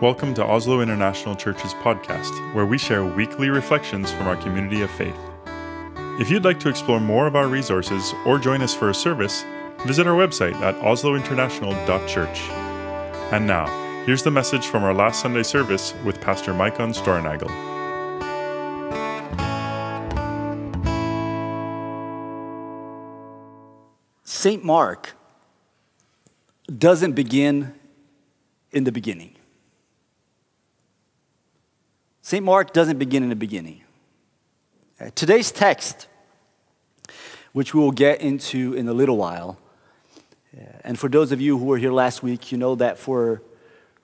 Welcome to Oslo International Church's podcast, where we share weekly reflections from our community of faith. If you'd like to explore more of our resources or join us for a service, visit our website at oslointernational.church. And now, here's the message from our last Sunday service with Pastor Maicon Steuernagel. St. Mark doesn't begin in the beginning. St. Mark doesn't begin in the beginning. Uh, today's text, which we will get into in a little while, uh, and for those of you who were here last week, you know that for,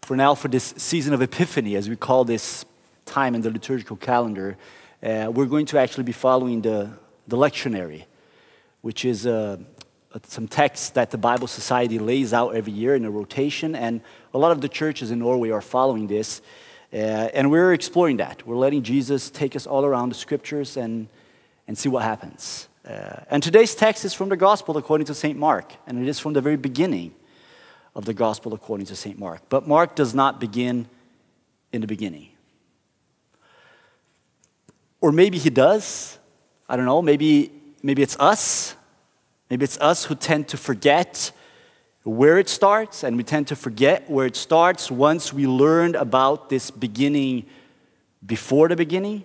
for now, for this season of Epiphany, as we call this time in the liturgical calendar, uh, we're going to actually be following the, the lectionary, which is uh, some texts that the Bible Society lays out every year in a rotation, and a lot of the churches in Norway are following this. Uh, and we're exploring that. We're letting Jesus take us all around the scriptures and, and see what happens. Uh, and today's text is from the Gospel according to St. Mark, and it is from the very beginning of the Gospel according to St. Mark. But Mark does not begin in the beginning. Or maybe he does. I don't know. Maybe, maybe it's us. Maybe it's us who tend to forget where it starts, and we tend to forget where it starts once we learned about this beginning before the beginning.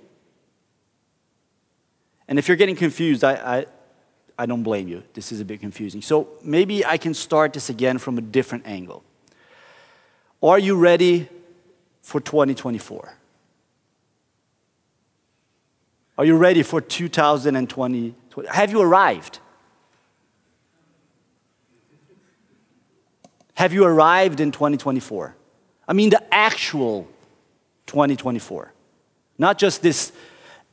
And if you're getting confused, I, I, I, don't blame you. This is a bit confusing. So maybe I can start this again from a different angle. Are you ready for 2024? Are you ready for 2020? Have you arrived? Have you arrived in 2024? I mean, the actual 2024, not just this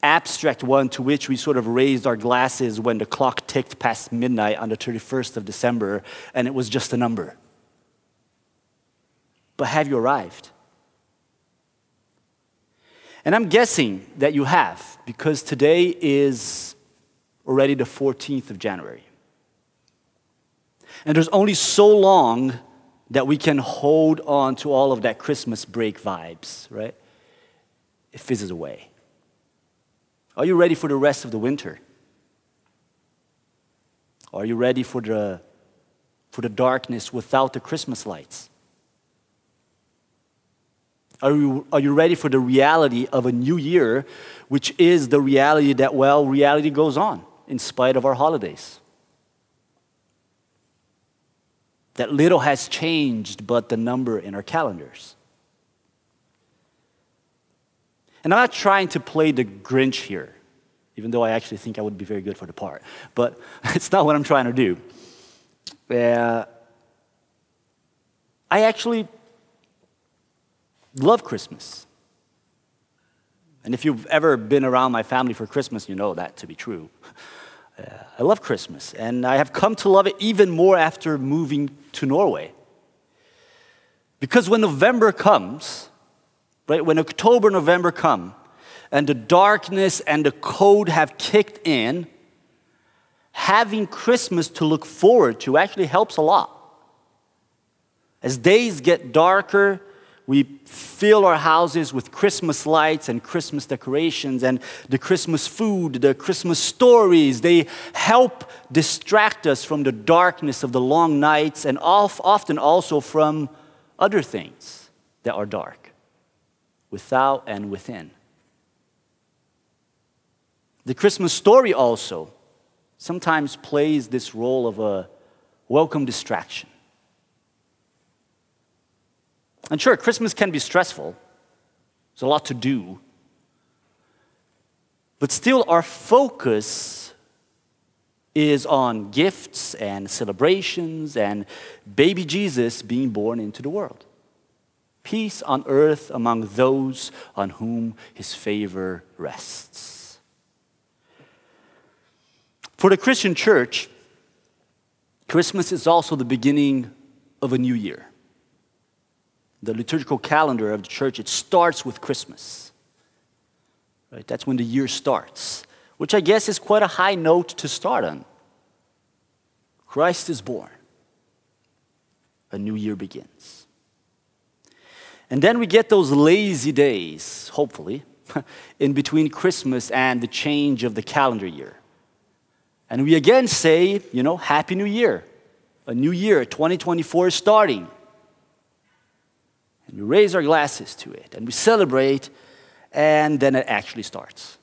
abstract one to which we sort of raised our glasses when the clock ticked past midnight on the 31st of December and it was just a number. But have you arrived? And I'm guessing that you have because today is already the 14th of January. And there's only so long that we can hold on to all of that Christmas break vibes, right? It fizzes away. Are you ready for the rest of the winter? Are you ready for the, for the darkness without the Christmas lights? Are you, are you ready for the reality of a new year, which is the reality that, well, reality goes on in spite of our holidays? That little has changed but the number in our calendars. And I'm not trying to play the Grinch here, even though I actually think I would be very good for the part. But it's not what I'm trying to do. Uh, I actually love Christmas. And if you've ever been around my family for Christmas, you know that to be true. Uh, I love Christmas, and I have come to love it even more after moving to Norway. Because when November comes, right, when October, November come, and the darkness and the cold have kicked in, having Christmas to look forward to actually helps a lot. As days get darker, we fill our houses with Christmas lights and Christmas decorations and the Christmas food, the Christmas stories. They help distract us from the darkness of the long nights and often also from other things that are dark, without and within. The Christmas story also sometimes plays this role of a welcome distraction. And sure, Christmas can be stressful, there's a lot to do. But still, our focus is on gifts and celebrations and baby Jesus being born into the world. Peace on earth among those on whom his favor rests. For the Christian church, Christmas is also the beginning of a new year the liturgical calendar of the church, it starts with Christmas. Right? That's when the year starts, which I guess is quite a high note to start on. Christ is born. A new year begins. And then we get those lazy days, hopefully, in between Christmas and the change of the calendar year. And we again say, you know, Happy New Year. A new year, 2024 is starting. And we raise our glasses to it and we celebrate, and then it actually starts.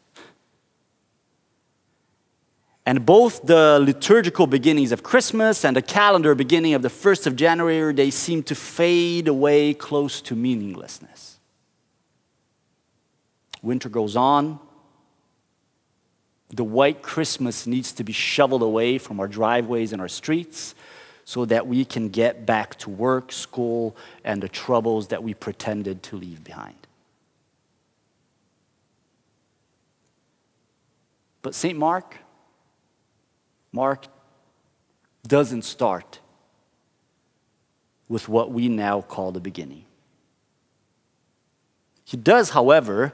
And both the liturgical beginnings of Christmas and the calendar beginning of the 1st of January, they seem to fade away close to meaninglessness. Winter goes on. The white Christmas needs to be shoveled away from our driveways and our streets so that we can get back to work, school, and the troubles that we pretended to leave behind. But St. Mark, Mark doesn't start with what we now call the beginning. He does, however,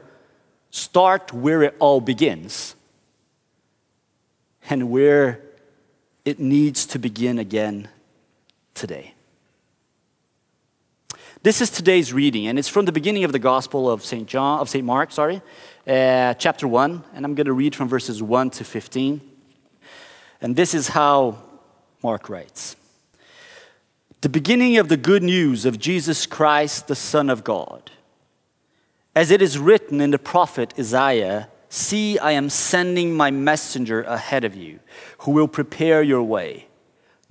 start where it all begins and where it needs to begin again today. This is today's reading, and it's from the beginning of the Gospel of St. John, of St. Mark, sorry, uh, chapter 1, and I'm going to read from verses 1 to 15. And this is how Mark writes The beginning of the good news of Jesus Christ, the Son of God. As it is written in the prophet Isaiah, See, I am sending my messenger ahead of you, who will prepare your way.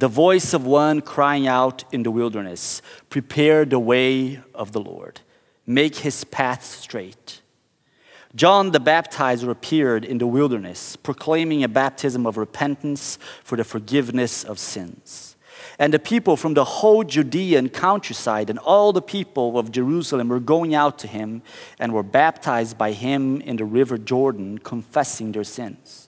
The voice of one crying out in the wilderness, Prepare the way of the Lord, make his path straight. John the Baptizer appeared in the wilderness, proclaiming a baptism of repentance for the forgiveness of sins. And the people from the whole Judean countryside and all the people of Jerusalem were going out to him and were baptized by him in the river Jordan, confessing their sins.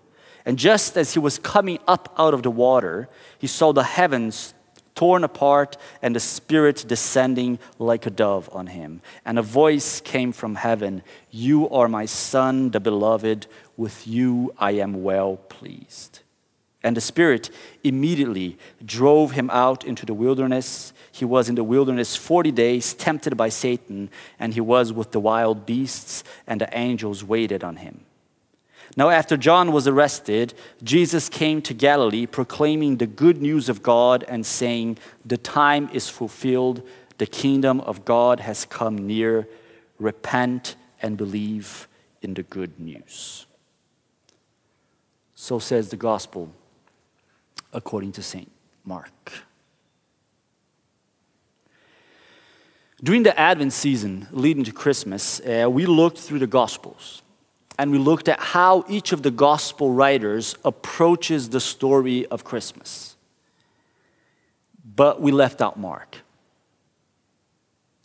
And just as he was coming up out of the water, he saw the heavens torn apart and the Spirit descending like a dove on him. And a voice came from heaven You are my Son, the beloved. With you I am well pleased. And the Spirit immediately drove him out into the wilderness. He was in the wilderness 40 days, tempted by Satan, and he was with the wild beasts, and the angels waited on him. Now, after John was arrested, Jesus came to Galilee proclaiming the good news of God and saying, The time is fulfilled, the kingdom of God has come near. Repent and believe in the good news. So says the gospel according to St. Mark. During the Advent season leading to Christmas, uh, we looked through the Gospels and we looked at how each of the gospel writers approaches the story of Christmas. But we left out Mark.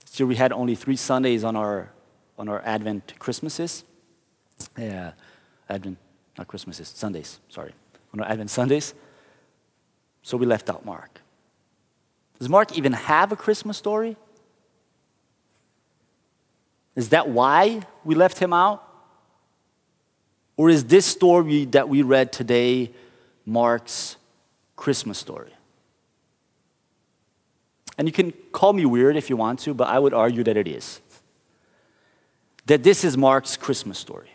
So we had only three Sundays on our, on our Advent Christmases. Yeah, Advent, not Christmases, Sundays, sorry. On our Advent Sundays. So we left out Mark. Does Mark even have a Christmas story? Is that why we left him out? Or is this story that we read today Mark's Christmas story? And you can call me weird if you want to, but I would argue that it is. That this is Mark's Christmas story.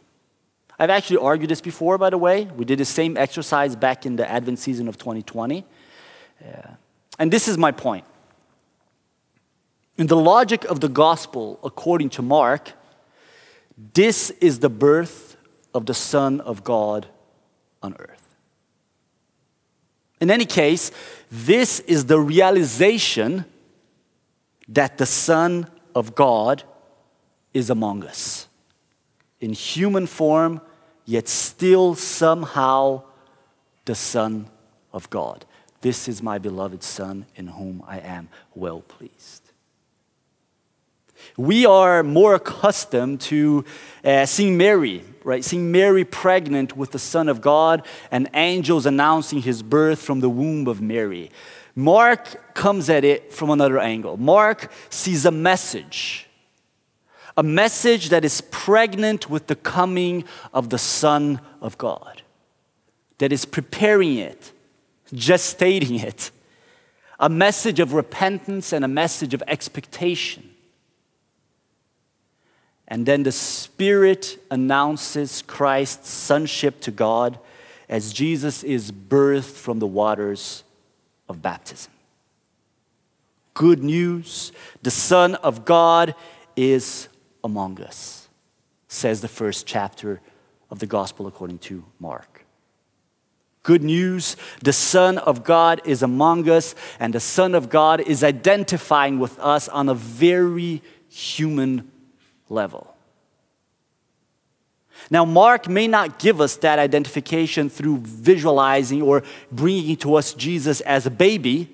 I've actually argued this before, by the way. We did the same exercise back in the Advent season of 2020. Yeah. And this is my point. In the logic of the gospel, according to Mark, this is the birth of the Son of God on earth. In any case, this is the realization that the Son of God is among us in human form, yet still somehow the Son of God. This is my beloved Son in whom I am well pleased. We are more accustomed to uh, seeing Mary, right? Seeing Mary pregnant with the Son of God and angels announcing his birth from the womb of Mary. Mark comes at it from another angle. Mark sees a message, a message that is pregnant with the coming of the Son of God, that is preparing it, gestating it, a message of repentance and a message of expectation. And then the Spirit announces Christ's sonship to God as Jesus is birthed from the waters of baptism. Good news the Son of God is among us, says the first chapter of the Gospel according to Mark. Good news the Son of God is among us, and the Son of God is identifying with us on a very human level. Now, Mark may not give us that identification through visualizing or bringing to us Jesus as a baby,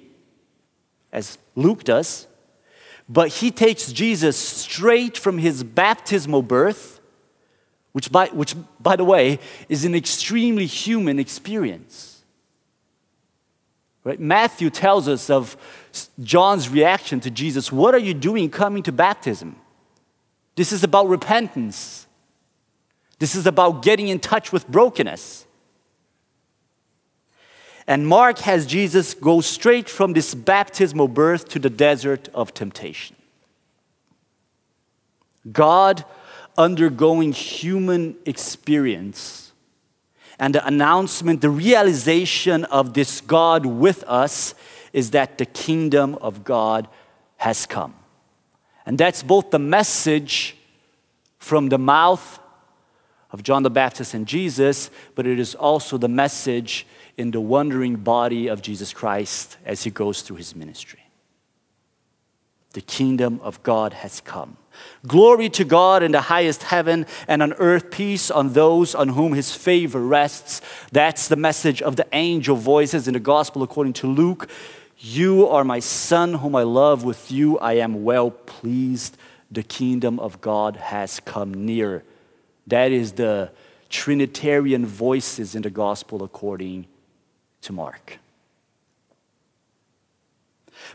as Luke does, but he takes Jesus straight from his baptismal birth, which by, which, by the way, is an extremely human experience. Right? Matthew tells us of John's reaction to Jesus What are you doing coming to baptism? This is about repentance. This is about getting in touch with brokenness. And Mark has Jesus go straight from this baptismal birth to the desert of temptation. God undergoing human experience and the announcement, the realization of this God with us is that the kingdom of God has come. And that's both the message from the mouth of John the Baptist and Jesus, but it is also the message in the wandering body of Jesus Christ as he goes through his ministry. The kingdom of God has come. Glory to God in the highest heaven, and on earth peace on those on whom his favor rests. That's the message of the angel voices in the gospel according to Luke. You are my son, whom I love. With you I am well pleased. The kingdom of God has come near. That is the Trinitarian voices in the gospel according to Mark.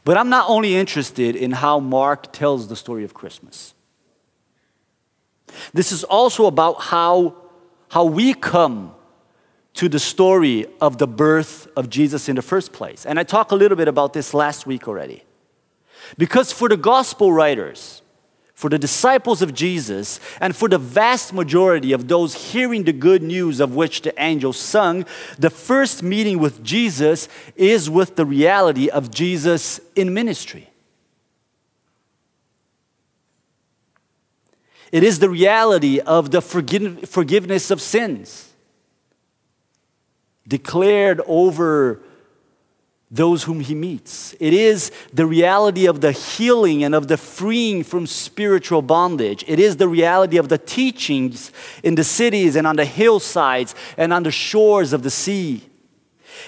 But I'm not only interested in how Mark tells the story of Christmas. This is also about how, how we come to the story of the birth of Jesus in the first place. And I talked a little bit about this last week already. Because for the gospel writers, for the disciples of Jesus, and for the vast majority of those hearing the good news of which the angel sung, the first meeting with Jesus is with the reality of Jesus in ministry. It is the reality of the forgiveness of sins declared over those whom he meets. It is the reality of the healing and of the freeing from spiritual bondage. It is the reality of the teachings in the cities and on the hillsides and on the shores of the sea.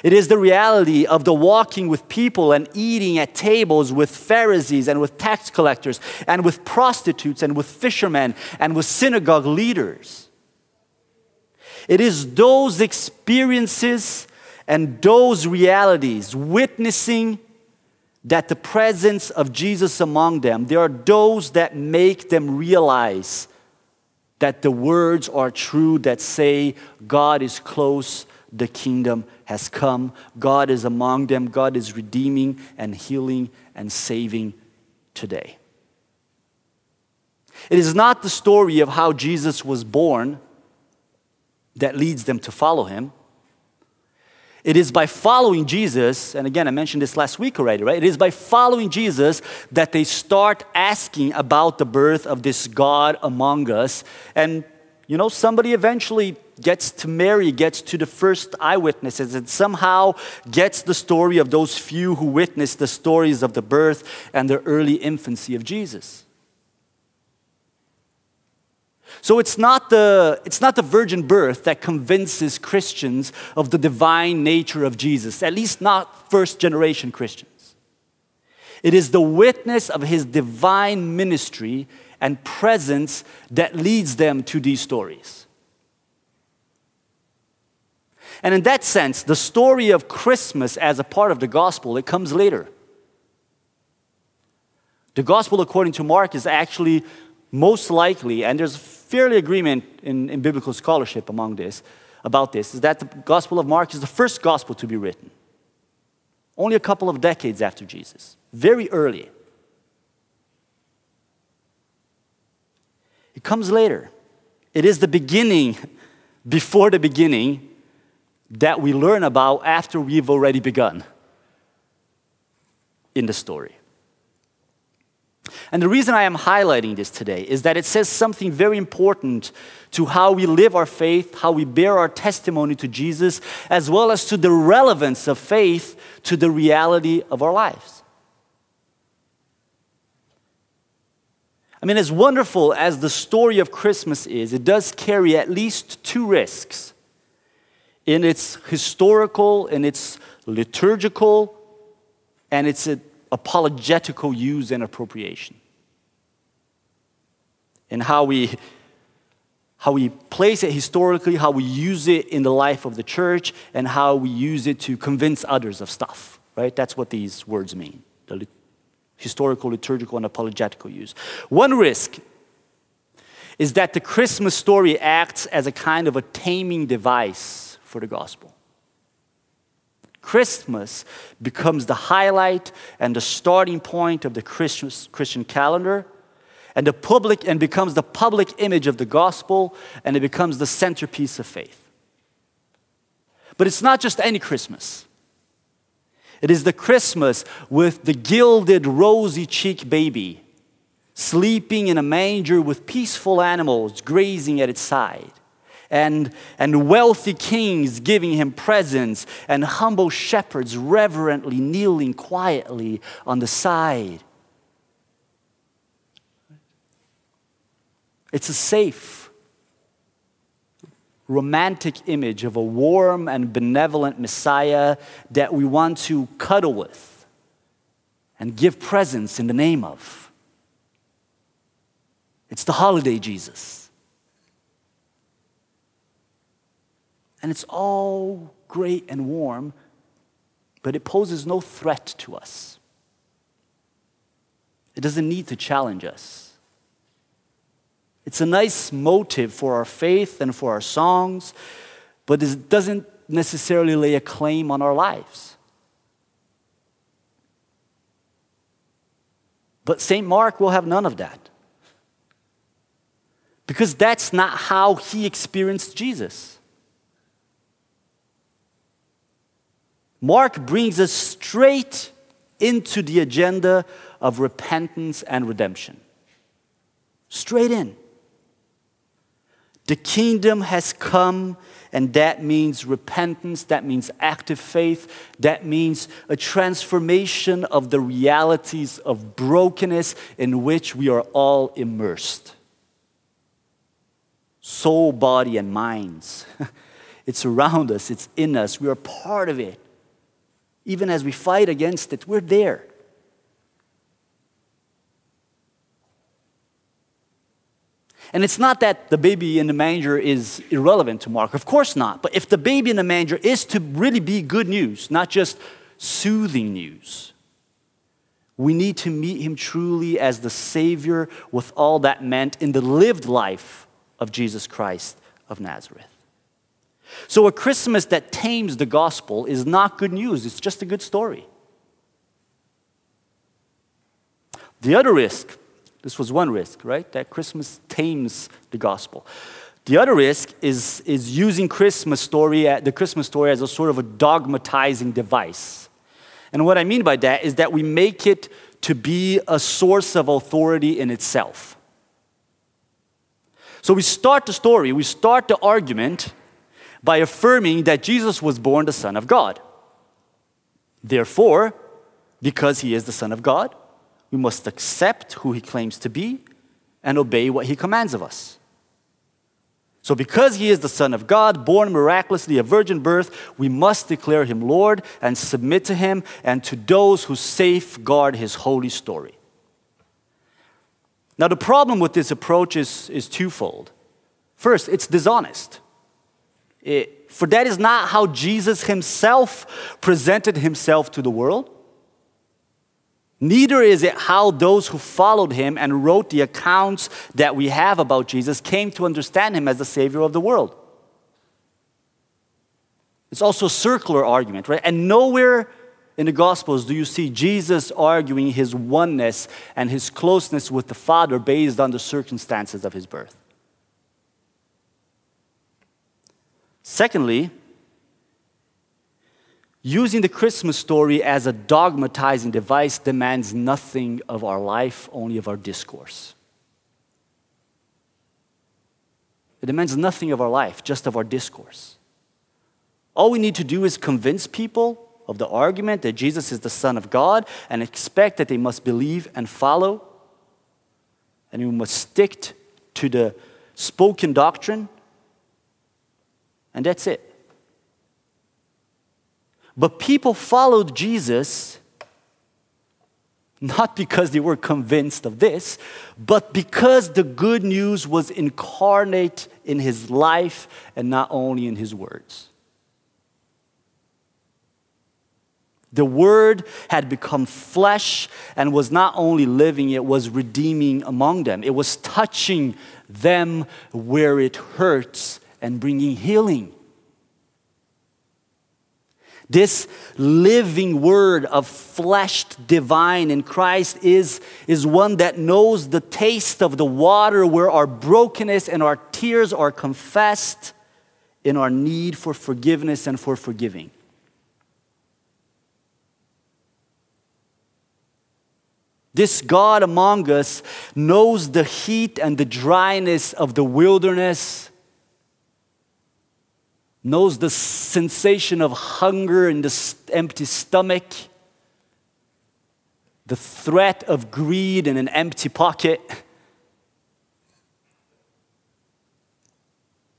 It is the reality of the walking with people and eating at tables with Pharisees and with tax collectors and with prostitutes and with fishermen and with synagogue leaders. It is those experiences and those realities, witnessing that the presence of Jesus among them, there are those that make them realize that the words are true that say, God is close, the kingdom has come, God is among them, God is redeeming and healing and saving today. It is not the story of how Jesus was born that leads them to follow him. It is by following Jesus, and again, I mentioned this last week already, right? It is by following Jesus that they start asking about the birth of this God among us. And, you know, somebody eventually gets to Mary, gets to the first eyewitnesses, and somehow gets the story of those few who witnessed the stories of the birth and the early infancy of Jesus. So it's not, the, it's not the virgin birth that convinces Christians of the divine nature of Jesus, at least not first generation Christians. It is the witness of his divine ministry and presence that leads them to these stories. And in that sense, the story of Christmas as a part of the gospel, it comes later. The gospel according to Mark is actually most likely, and there's fairly agreement in, in biblical scholarship among this, about this, is that the gospel of Mark is the first gospel to be written. Only a couple of decades after Jesus, very early. It comes later. It is the beginning, before the beginning, that we learn about after we've already begun in the story. And the reason I am highlighting this today is that it says something very important to how we live our faith, how we bear our testimony to Jesus, as well as to the relevance of faith to the reality of our lives. I mean, as wonderful as the story of Christmas is, it does carry at least two risks in its historical, in its liturgical, and its apologetical use and appropriation. And how we how we place it historically, how we use it in the life of the church, and how we use it to convince others of stuff, right? That's what these words mean the historical, liturgical, and apologetical use. One risk is that the Christmas story acts as a kind of a taming device for the gospel. Christmas becomes the highlight and the starting point of the Christian calendar and the public and becomes the public image of the gospel and it becomes the centerpiece of faith. But it's not just any Christmas. It is the Christmas with the gilded rosy cheeked baby sleeping in a manger with peaceful animals grazing at its side and, and wealthy kings giving him presents, and humble shepherds reverently kneeling quietly on the side. It's a safe, romantic image of a warm and benevolent Messiah that we want to cuddle with and give presents in the name of. It's the holiday Jesus. And it's all great and warm, but it poses no threat to us. It doesn't need to challenge us. It's a nice motive for our faith and for our songs, but it doesn't necessarily lay a claim on our lives. But St. Mark will have none of that. Because that's not how he experienced Jesus. Mark brings us straight into the agenda of repentance and redemption. Straight in. The kingdom has come, and that means repentance, that means active faith, that means a transformation of the realities of brokenness in which we are all immersed soul, body, and minds. it's around us, it's in us, we are part of it. Even as we fight against it, we're there. And it's not that the baby in the manger is irrelevant to Mark, of course not. But if the baby in the manger is to really be good news, not just soothing news, we need to meet him truly as the Savior with all that meant in the lived life of Jesus Christ of Nazareth. So, a Christmas that tames the gospel is not good news, it's just a good story. The other risk, this was one risk, right? That Christmas tames the gospel. The other risk is, is using Christmas story, at the Christmas story as a sort of a dogmatizing device. And what I mean by that is that we make it to be a source of authority in itself. So we start the story, we start the argument by affirming that Jesus was born the Son of God. Therefore, because he is the Son of God, we must accept who he claims to be and obey what he commands of us. So, because he is the Son of God, born miraculously of virgin birth, we must declare him Lord and submit to him and to those who safeguard his holy story. Now, the problem with this approach is, is twofold. First, it's dishonest. It, for that is not how Jesus himself presented himself to the world. Neither is it how those who followed him and wrote the accounts that we have about Jesus came to understand him as the Savior of the world. It's also a circular argument, right? And nowhere in the Gospels do you see Jesus arguing his oneness and his closeness with the Father based on the circumstances of his birth. Secondly, using the Christmas story as a dogmatizing device demands nothing of our life, only of our discourse. It demands nothing of our life, just of our discourse. All we need to do is convince people of the argument that Jesus is the Son of God and expect that they must believe and follow. And we must stick to the spoken doctrine. And that's it. But people followed Jesus not because they were convinced of this, but because the good news was incarnate in his life and not only in his words. The Word had become flesh and was not only living, it was redeeming among them. It was touching them where it hurts and bringing healing. This living word of fleshed divine in Christ is, is one that knows the taste of the water where our brokenness and our tears are confessed in our need for forgiveness and for forgiving. This God among us knows the heat and the dryness of the wilderness, knows the sensation of hunger in the empty stomach, the threat of greed in an empty pocket.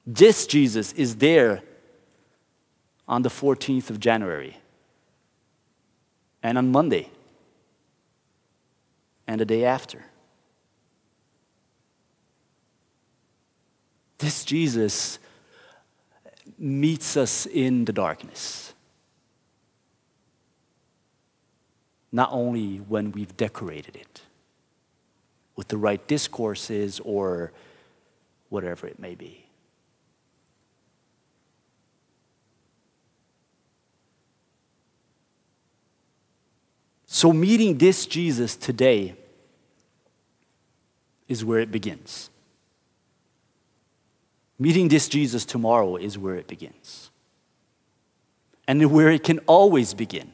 This Jesus is there on the 14th of January and on Monday and the day after. This Jesus meets us in the darkness. Not only when we've decorated it with the right discourses or whatever it may be. So, meeting this Jesus today is where it begins. Meeting this Jesus tomorrow is where it begins. And where it can always begin.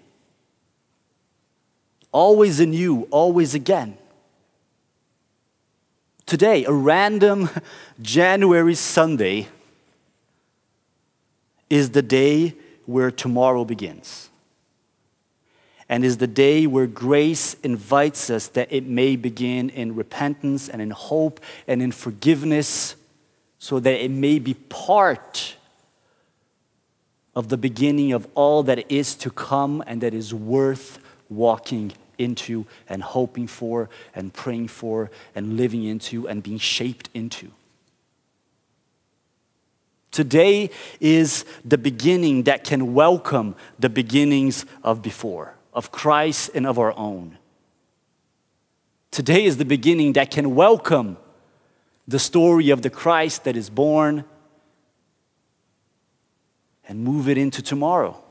Always anew, always again. Today, a random January Sunday is the day where tomorrow begins and is the day where grace invites us that it may begin in repentance and in hope and in forgiveness, so that it may be part of the beginning of all that is to come and that is worth walking into and hoping for and praying for and living into and being shaped into. Today is the beginning that can welcome the beginnings of before of Christ and of our own. Today is the beginning that can welcome the story of the Christ that is born and move it into tomorrow.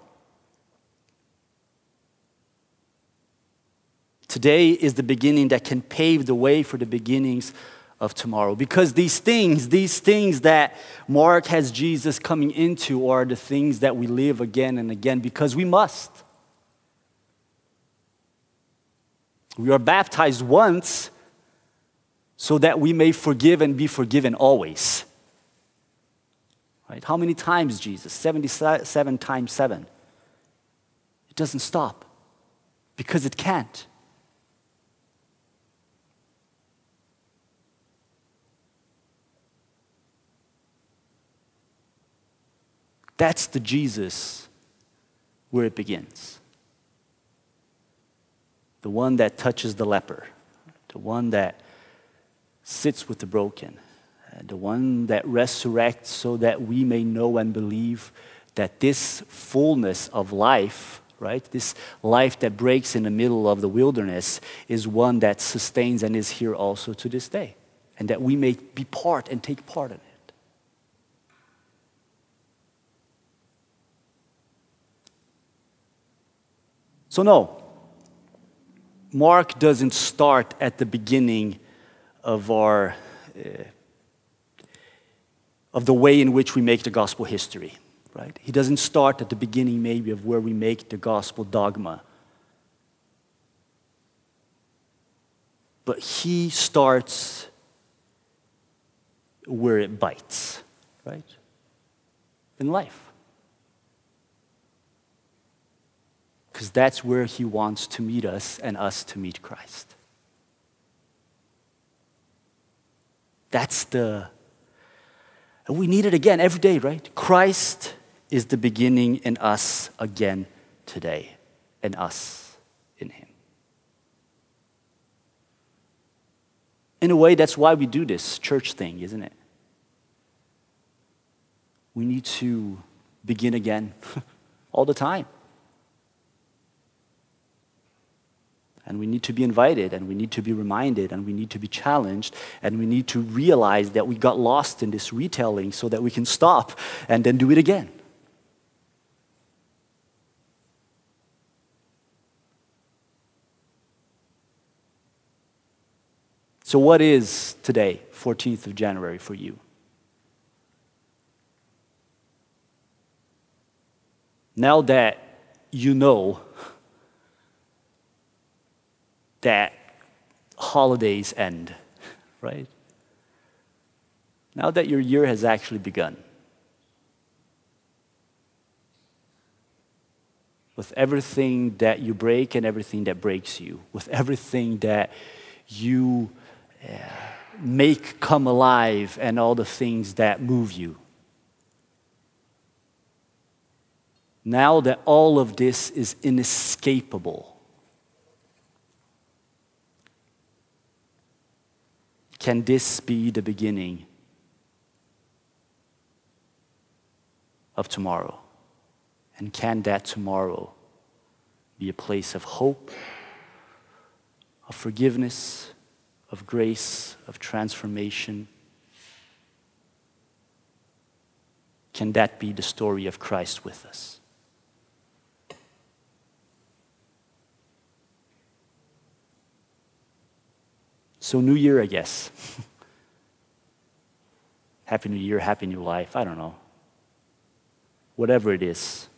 Today is the beginning that can pave the way for the beginnings of tomorrow. Because these things, these things that Mark has Jesus coming into, are the things that we live again and again because we must. We are baptized once so that we may forgive and be forgiven always. Right? How many times, Jesus? 77 times 7. It doesn't stop because it can't. That's the Jesus where it begins the one that touches the leper, the one that sits with the broken, uh, the one that resurrects so that we may know and believe that this fullness of life, right, this life that breaks in the middle of the wilderness, is one that sustains and is here also to this day, and that we may be part and take part in it. So, no, Mark doesn't start at the beginning of our. Uh, of the way in which we make the gospel history, right? He doesn't start at the beginning, maybe, of where we make the gospel dogma. But he starts where it bites, right? In life. because that's where He wants to meet us and us to meet Christ. That's the, and we need it again every day, right? Christ is the beginning in us again today, and us in Him. In a way, that's why we do this church thing, isn't it? We need to begin again all the time. And we need to be invited, and we need to be reminded, and we need to be challenged, and we need to realize that we got lost in this retelling so that we can stop and then do it again. So, what is today, 14th of January, for you? Now that you know that holidays end, right? Now that your year has actually begun, with everything that you break and everything that breaks you, with everything that you uh, make come alive and all the things that move you. Now that all of this is inescapable, Can this be the beginning of tomorrow? And can that tomorrow be a place of hope, of forgiveness, of grace, of transformation? Can that be the story of Christ with us? So, New Year, I guess. happy New Year, Happy New Life, I don't know. Whatever it is,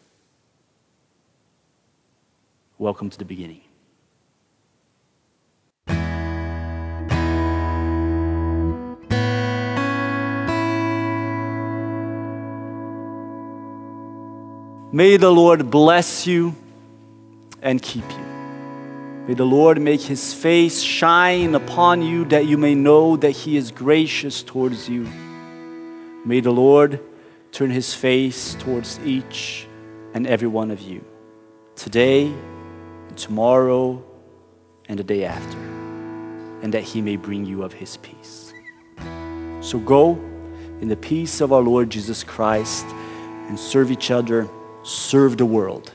welcome to the beginning. May the Lord bless you and keep you. May the Lord make his face shine upon you that you may know that he is gracious towards you. May the Lord turn his face towards each and every one of you today and tomorrow and the day after, and that he may bring you of his peace. So go in the peace of our Lord Jesus Christ and serve each other, serve the world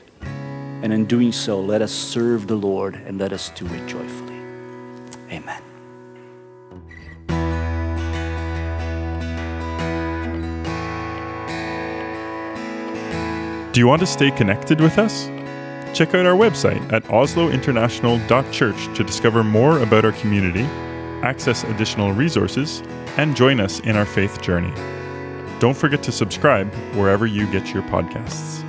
and in doing so, let us serve the Lord and let us do it joyfully. Amen. Do you want to stay connected with us? Check out our website at oslointernational.church to discover more about our community, access additional resources, and join us in our faith journey. Don't forget to subscribe wherever you get your podcasts.